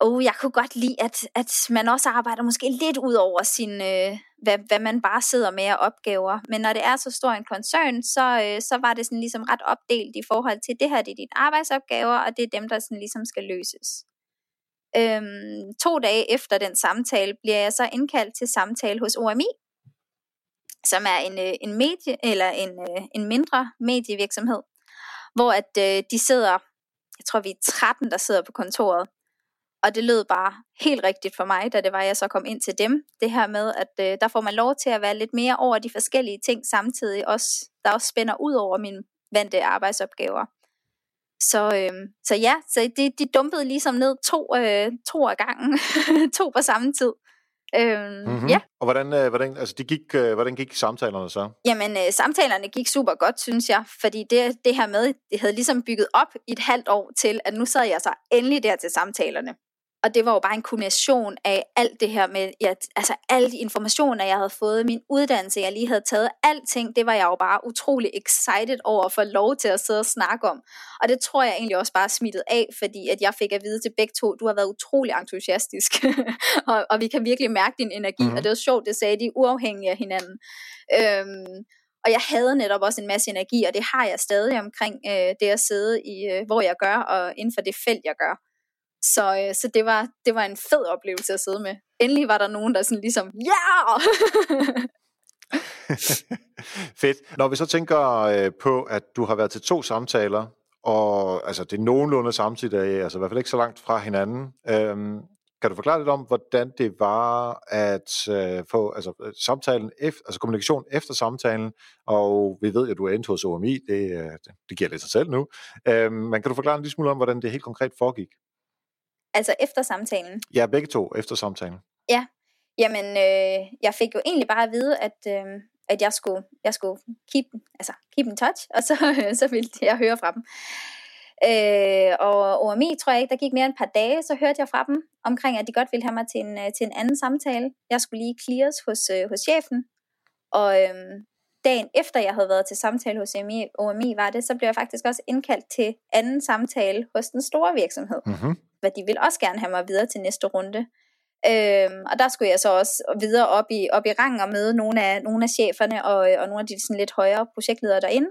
oh, jeg kunne godt lide, at, at man også arbejder måske lidt ud over sin, øh, hvad, hvad man bare sidder med af opgaver. Men når det er så stor en koncern, så, øh, så var det sådan ligesom ret opdelt i forhold til, det her det er dine arbejdsopgaver, og det er dem, der sådan ligesom skal løses. Øhm, to dage efter den samtale bliver jeg så indkaldt til samtale hos OMI, som er en, øh, en medie eller en, øh, en mindre medievirksomhed, hvor at øh, de sidder, jeg tror vi er 13, der sidder på kontoret, og det lød bare helt rigtigt for mig, da det var, jeg så kom ind til dem. Det her med, at øh, der får man lov til at være lidt mere over de forskellige ting samtidig, også, der også spænder ud over mine vante arbejdsopgaver. Så, øh, så ja, så de, de dumpede ligesom ned to, øh, to af gangen, (laughs) to på samme tid. Øhm, mm-hmm. Ja. Og hvordan, øh, hvordan, altså de gik, øh, hvordan gik samtalerne så? Jamen, øh, samtalerne gik super godt, synes jeg, fordi det, det her med, det havde ligesom bygget op i et halvt år til, at nu sad jeg så endelig der til samtalerne. Og det var jo bare en kombination af alt det her med, ja, altså alle de informationer, jeg havde fået, min uddannelse, jeg lige havde taget, alting, det var jeg jo bare utrolig excited over at få lov til at sidde og snakke om. Og det tror jeg egentlig også bare smittet af, fordi at jeg fik at vide til begge to, du har været utrolig entusiastisk, (laughs) og, og vi kan virkelig mærke din energi, mm-hmm. og det var sjovt, det sagde de uafhængige af hinanden. Øhm, og jeg havde netop også en masse energi, og det har jeg stadig omkring øh, det at sidde i, øh, hvor jeg gør, og inden for det felt, jeg gør. Så, øh, så det, var, det var en fed oplevelse at sidde med. Endelig var der nogen, der sådan ligesom, ja! Yeah! (laughs) Fedt. Når vi så tænker øh, på, at du har været til to samtaler, og altså, det er nogenlunde samtidig, altså i hvert fald ikke så langt fra hinanden. Øhm, kan du forklare lidt om, hvordan det var at øh, få altså, samtalen, efter, altså kommunikation efter samtalen, og vi ved at du er endt hos OMI, det, øh, det giver lidt sig selv nu, øhm, men kan du forklare en lille smule om, hvordan det helt konkret foregik? Altså efter samtalen? Ja, begge to efter samtalen. Ja, jamen øh, jeg fik jo egentlig bare at vide, at, øh, at jeg skulle, jeg skulle keep, altså, keep in touch, og så, (laughs) så ville jeg høre fra dem. Øh, og OMI tror jeg ikke, der gik mere end et par dage, så hørte jeg fra dem omkring, at de godt ville have mig til en, øh, til en anden samtale. Jeg skulle lige clears hos, øh, hos chefen, og øh, dagen efter jeg havde været til samtale hos OMI, OMI var det, så blev jeg faktisk også indkaldt til anden samtale hos den store virksomhed. Mm-hmm hvad de vil også gerne have mig videre til næste runde. Øhm, og der skulle jeg så også videre op i, op i rang og møde nogle af, nogle af cheferne og, og nogle af de sådan lidt højere projektledere derinde.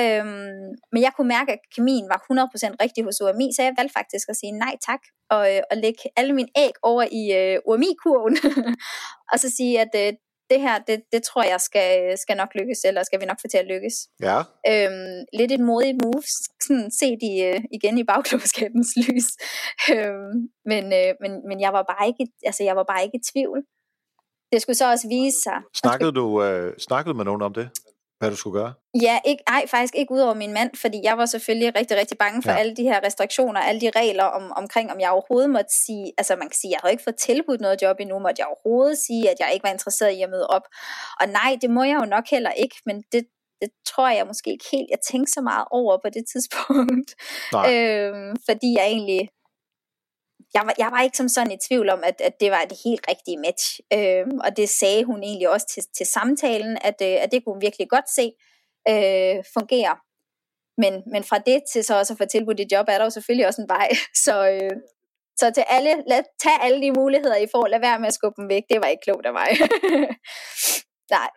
Øhm, men jeg kunne mærke, at kemien var 100% rigtig hos UMI, så jeg valgte faktisk at sige nej tak, og, øh, og lægge alle mine æg over i øh, UMI-kurven, (laughs) og så sige, at øh, det her, det, det tror jeg skal, skal nok lykkes, eller skal vi nok få til at lykkes. Ja. Øhm, lidt et modigt move, sådan set i, uh, igen i bagklodskabens (laughs) lys. øhm, men, øh, men, men jeg var bare ikke, altså jeg var bare ikke i tvivl. Det skulle så også vise sig. Snakkede du øh, snakkede med nogen om det? Hvad du skulle gøre? Ja, ikke, ej, faktisk ikke ud over min mand, fordi jeg var selvfølgelig rigtig, rigtig bange for ja. alle de her restriktioner, alle de regler om, omkring, om jeg overhovedet måtte sige, altså man kan sige, jeg havde ikke fået tilbudt noget job endnu, måtte jeg overhovedet sige, at jeg ikke var interesseret i at møde op. Og nej, det må jeg jo nok heller ikke, men det, det tror jeg måske ikke helt, jeg tænkte så meget over på det tidspunkt. Nej. (laughs) Øhm, fordi jeg egentlig jeg var, jeg var ikke som sådan i tvivl om, at, at det var det helt rigtige match. Øhm, og det sagde hun egentlig også til, til samtalen, at, øh, at det kunne hun virkelig godt se øh, fungere. Men, men fra det til så også at få tilbudt et job, er der jo selvfølgelig også en vej. (laughs) Så, øh, så til alle, lad, tag alle de muligheder, I får. Lad være med at skubbe dem væk. Det var ikke klogt af mig. (laughs) Nej.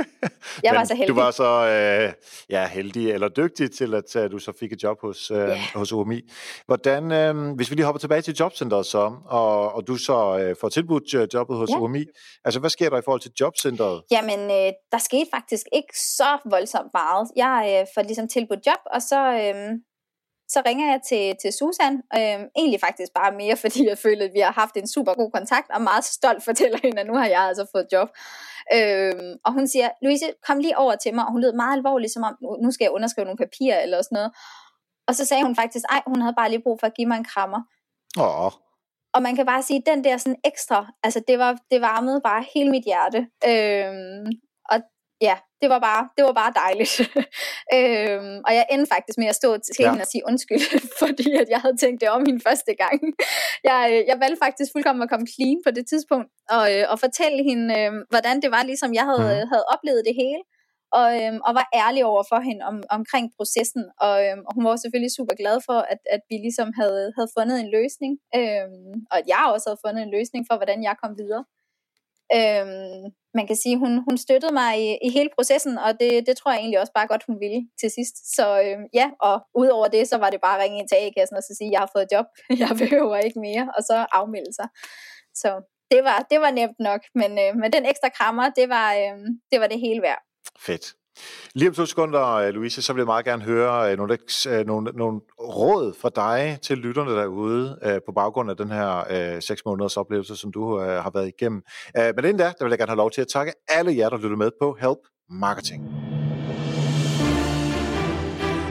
(laughs) jeg var så heldig. Du var så øh, ja, heldig eller dygtig til, at uh, du så fik et job hos, øh, yeah. hos OMI. Hvordan, øh, hvis vi lige hopper tilbage til jobcenteret så, og, og du så øh, får tilbudt øh, jobbet hos yeah. OMI, altså hvad sker der i forhold til jobcenteret? Jamen, øh, der skete faktisk ikke så voldsomt meget. Jeg øh, får ligesom tilbudt job, og så... Øh, så ringer jeg til, til Susan, øh, egentlig faktisk bare mere, (laughs) fordi jeg føler, at vi har haft en super god kontakt, og meget stolt fortæller hende, at nu har jeg altså fået job. Øh, og hun siger, Louise, kom lige over til mig, og hun lød meget alvorligt, som om, nu skal jeg underskrive nogle papirer eller sådan noget. Og så sagde hun faktisk, ej, hun havde bare lige brug for at give mig en krammer. Åh. Og man kan bare sige, den der sådan ekstra, altså det, var, det varmede bare hele mit hjerte. Øh, og ja, det var bare, det var bare dejligt. (laughs) øhm, og jeg endte faktisk med at stå til ja. hende og sige undskyld, (laughs) fordi at jeg havde tænkt det om min første gang. jeg, øh, jeg valgte faktisk fuldkommen at komme clean på det tidspunkt, og, øh, og fortælle hende, øh, hvordan det var, ligesom jeg havde, mm. havde oplevet det hele. Og, øhm, og var ærlig over for hende om, omkring processen. Og, øhm, og hun var selvfølgelig super glad for, at, at vi ligesom havde, havde fundet en løsning. Øhm, og at jeg også havde fundet en løsning for, hvordan jeg kom videre. Øhm, man kan sige, hun, hun støttede mig i, i hele processen, og det, det tror jeg egentlig også bare godt, hun ville til sidst. Så øh, ja, og udover det, så var det bare at ringe ind til A-kassen og så sige, jeg har fået job, (laughs) jeg behøver ikke mere, og så afmelde sig. Så det var, det var nemt nok, men, øh, men den ekstra krammer, det var, øh, det var det hele værd. Fedt. Lige om to sekunder, øh, Louise, så vil jeg meget gerne høre øh, nogle, øh, nogle, nogle råd fra dig til lytterne derude på baggrund af den her seks måneders oplevelse, som du har været igennem. men inden da, der vil jeg gerne have lov til at takke alle jer, der lytter med på Help Marketing.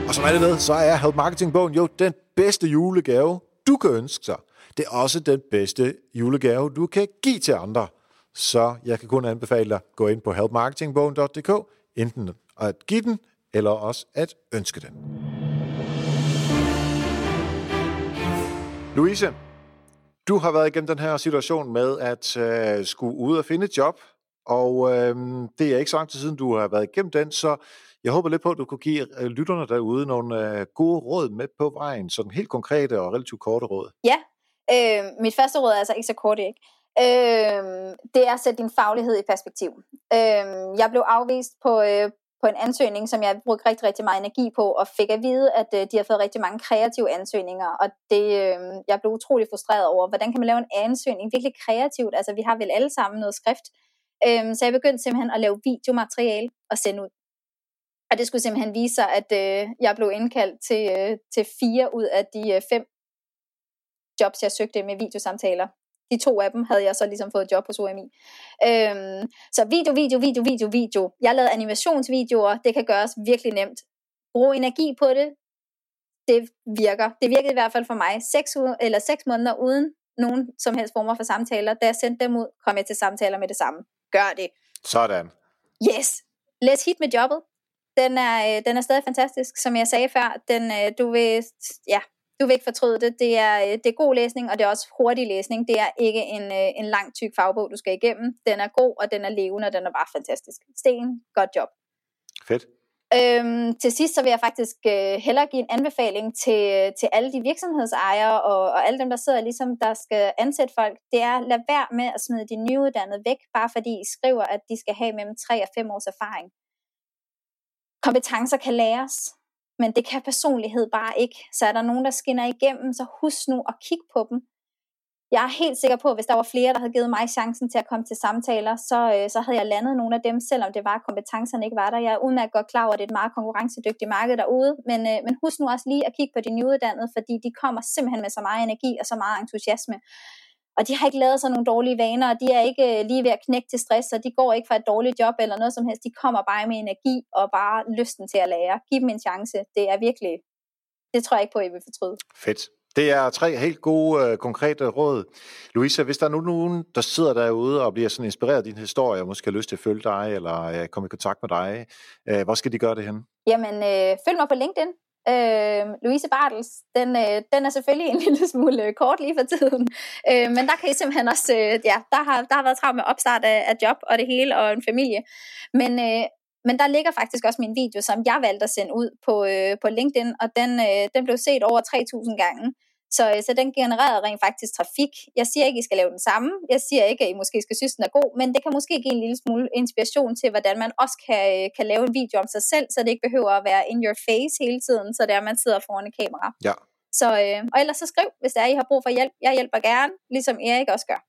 Og som alle ved, så er Help Marketing-bogen jo den bedste julegave, du kan ønske dig. Det er også den bedste julegave, du kan give til andre. Så jeg kan kun anbefale dig, gå ind på helpmarketingbogen.dk, enten at give den, eller også at ønske den. Louise, du har været igennem den her situation med at øh, skulle ud og finde et job, og øh, det er ikke så lang tid siden, du har været igennem den, så jeg håber lidt på, at du kunne give øh, lytterne derude nogle øh, gode råd med på vejen, sådan helt konkrete og relativt korte råd. Ja, øh, mit første råd er altså ikke så kort, ikke? Øh, det er at sætte din faglighed i perspektiv. Øh, jeg blev afvist på, øh, på en ansøgning, som jeg brugte rigtig, rigtig meget energi på, og fik at vide, at øh, de har fået rigtig mange kreative ansøgninger, og det, øh, jeg blev utrolig frustreret over, hvordan kan man lave en ansøgning virkelig kreativt, altså vi har vel alle sammen noget skrift, øh, så jeg begyndte simpelthen at lave videomateriale og sende ud. Og det skulle simpelthen vise sig, at øh, jeg blev indkaldt til, øh, til fire ud af de øh, fem jobs, jeg søgte med videosamtaler de to af dem havde jeg så ligesom fået job hos OMI. Øhm, så video, video, video, video, video. Jeg lavede animationsvideoer, det kan gøres virkelig nemt. Brug energi på det, det virker. Det virkede i hvert fald for mig. Seks, uger, eller seks måneder uden nogen som helst former for samtaler. Da jeg sendte dem ud, kom jeg til samtaler med det samme. Gør det. Sådan. Yes. Let's hit med jobbet. Den er, øh, den er stadig fantastisk. Som jeg sagde før, den, øh, du vil, ja, du vil ikke fortryde det. Det er, øh, det er god læsning, og det er også hurtig læsning. Det er ikke en, øh, en lang, tyk fagbog, du skal igennem. Den er god, og den er levende, og den er bare fantastisk. Sten, godt job. Fedt. Øhm, til sidst så vil jeg faktisk øh, hellere give en anbefaling til, til alle de virksomhedsejere og, og alle dem, der sidder ligesom, der skal ansætte folk. Det er, lad være med at smide de nyuddannede væk, bare fordi I skriver, at de skal have mellem 3 og 5 års erfaring. Kompetencer kan læres men det kan personlighed bare ikke. Så er der nogen, der skinner igennem, så husk nu at kigge på dem. Jeg er helt sikker på, at hvis der var flere, der havde givet mig chancen til at komme til samtaler, så, øh, så havde jeg landet nogle af dem, selvom det var, at kompetencerne ikke var der. Jeg er udmærket godt klar over, at det er et meget konkurrencedygtigt marked derude, men, øh, men husk nu også lige at kigge på de nyuddannede, fordi de kommer simpelthen med så meget energi og så meget entusiasme. Og de har ikke lavet sig nogle dårlige vaner, og de er ikke øh, lige ved at knække til stress, og de går ikke fra et dårligt job eller noget som helst. De kommer bare med energi og bare lysten til at lære. Giv dem en chance. Det er virkelig, det tror jeg ikke på, at I vil fortryde. Fedt. Det er tre helt gode, øh, konkrete råd. Louise, hvis der er nu nogen, der sidder derude og bliver sådan inspireret af din historie, og måske har lyst til at følge dig, eller øh, komme i kontakt med dig, øh, hvor skal de gøre det hen? Jamen, øh, følg mig på LinkedIn. Øh, Louise Bartels, den, øh, den er selvfølgelig en (laughs) lille smule kort lige for tiden, øh, men der kan I simpelthen også, øh, ja, der har, der har været travlt med opstart af, af job og det hele og en familie, men, øh, men der ligger faktisk også min video, som jeg valgte at sende ud på, øh, på LinkedIn, og den, øh, den blev set over 3.000 gange. Så, øh, så den genererer rent faktisk trafik. Jeg siger ikke, I skal lave den samme. Jeg siger ikke, at I måske skal synes, den er god, men det kan måske give en lille smule inspiration til, hvordan man også kan, øh, kan lave en video om sig selv, så det ikke behøver at være in your face hele tiden, så det er, man sidder foran et kamera. Ja. Så, øh, og ellers så skriv, hvis der er, I har brug for hjælp. Jeg hjælper gerne, ligesom Erik også gør.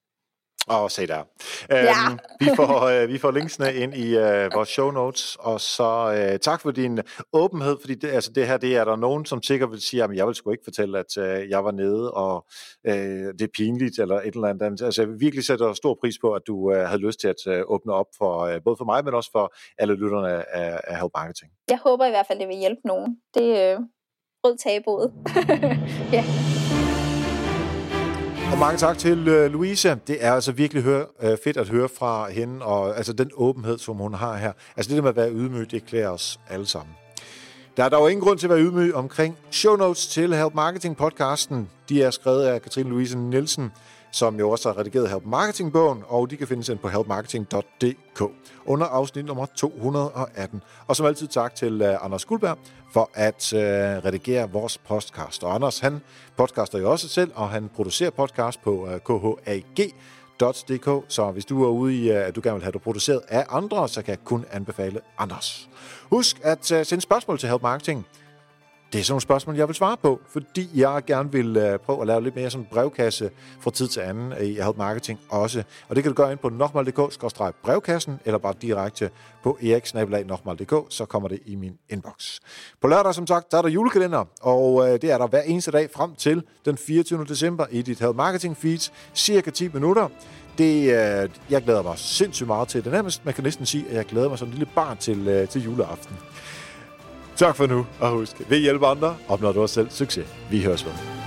Oh, se der. Ja. Um, vi, får, uh, vi får linksene ind i uh, vores show notes, og så uh, tak for din åbenhed, fordi det, altså det her, det er der nogen, som sikkert vil sige, at jeg vil sgu ikke fortælle, at uh, jeg var nede, og uh, det er pinligt, eller et eller andet. Altså jeg virkelig sætter stor pris på, at du uh, havde lyst til at uh, åbne op for uh, både for mig, men også for alle lytterne af, af Help Marketing. Jeg håber i hvert fald, det vil hjælpe nogen. Det er uh, rød tabuet. (laughs) ja. Og mange tak til uh, Louise. Det er altså virkelig høre, uh, fedt at høre fra hende, og altså den åbenhed, som hun har her. Altså det der med at være ydmyg, det klæder os alle sammen. Der er dog ingen grund til at være ydmyg omkring show notes til Help Marketing podcasten. De er skrevet af Katrine Louise Nielsen, som jo også har redigeret Help Marketing-bogen, og de kan findes ind på helpmarketing.dk under afsnit nummer 218. Og som altid tak til uh, Anders Guldberg for at uh, redigere vores podcast. Og Anders, han podcaster jo også selv, og han producerer podcast på uh, khag.dk, så hvis du er ude i, uh, at du gerne vil have det produceret af andre, så kan jeg kun anbefale Anders. Husk at uh, sende spørgsmål til Help Marketing det er sådan nogle spørgsmål, jeg vil svare på, fordi jeg gerne vil uh, prøve at lave lidt mere sådan en brevkasse fra tid til anden i Help Marketing også. Og det kan du gøre ind på nokmal.dk-brevkassen, eller bare direkte på eriksnabelag.nokmal.dk, så kommer det i min inbox. På lørdag, som sagt, der er der julekalender, og uh, det er der hver eneste dag frem til den 24. december i dit Help Marketing feed, cirka 10 minutter. Det, uh, jeg glæder mig sindssygt meget til. Det nærmest, man kan næsten sige, at jeg glæder mig som en lille barn til, uh, til juleaften. Tak for nu, og husk, vi hjælper andre, opnår du også selv succes. Vi høres ved.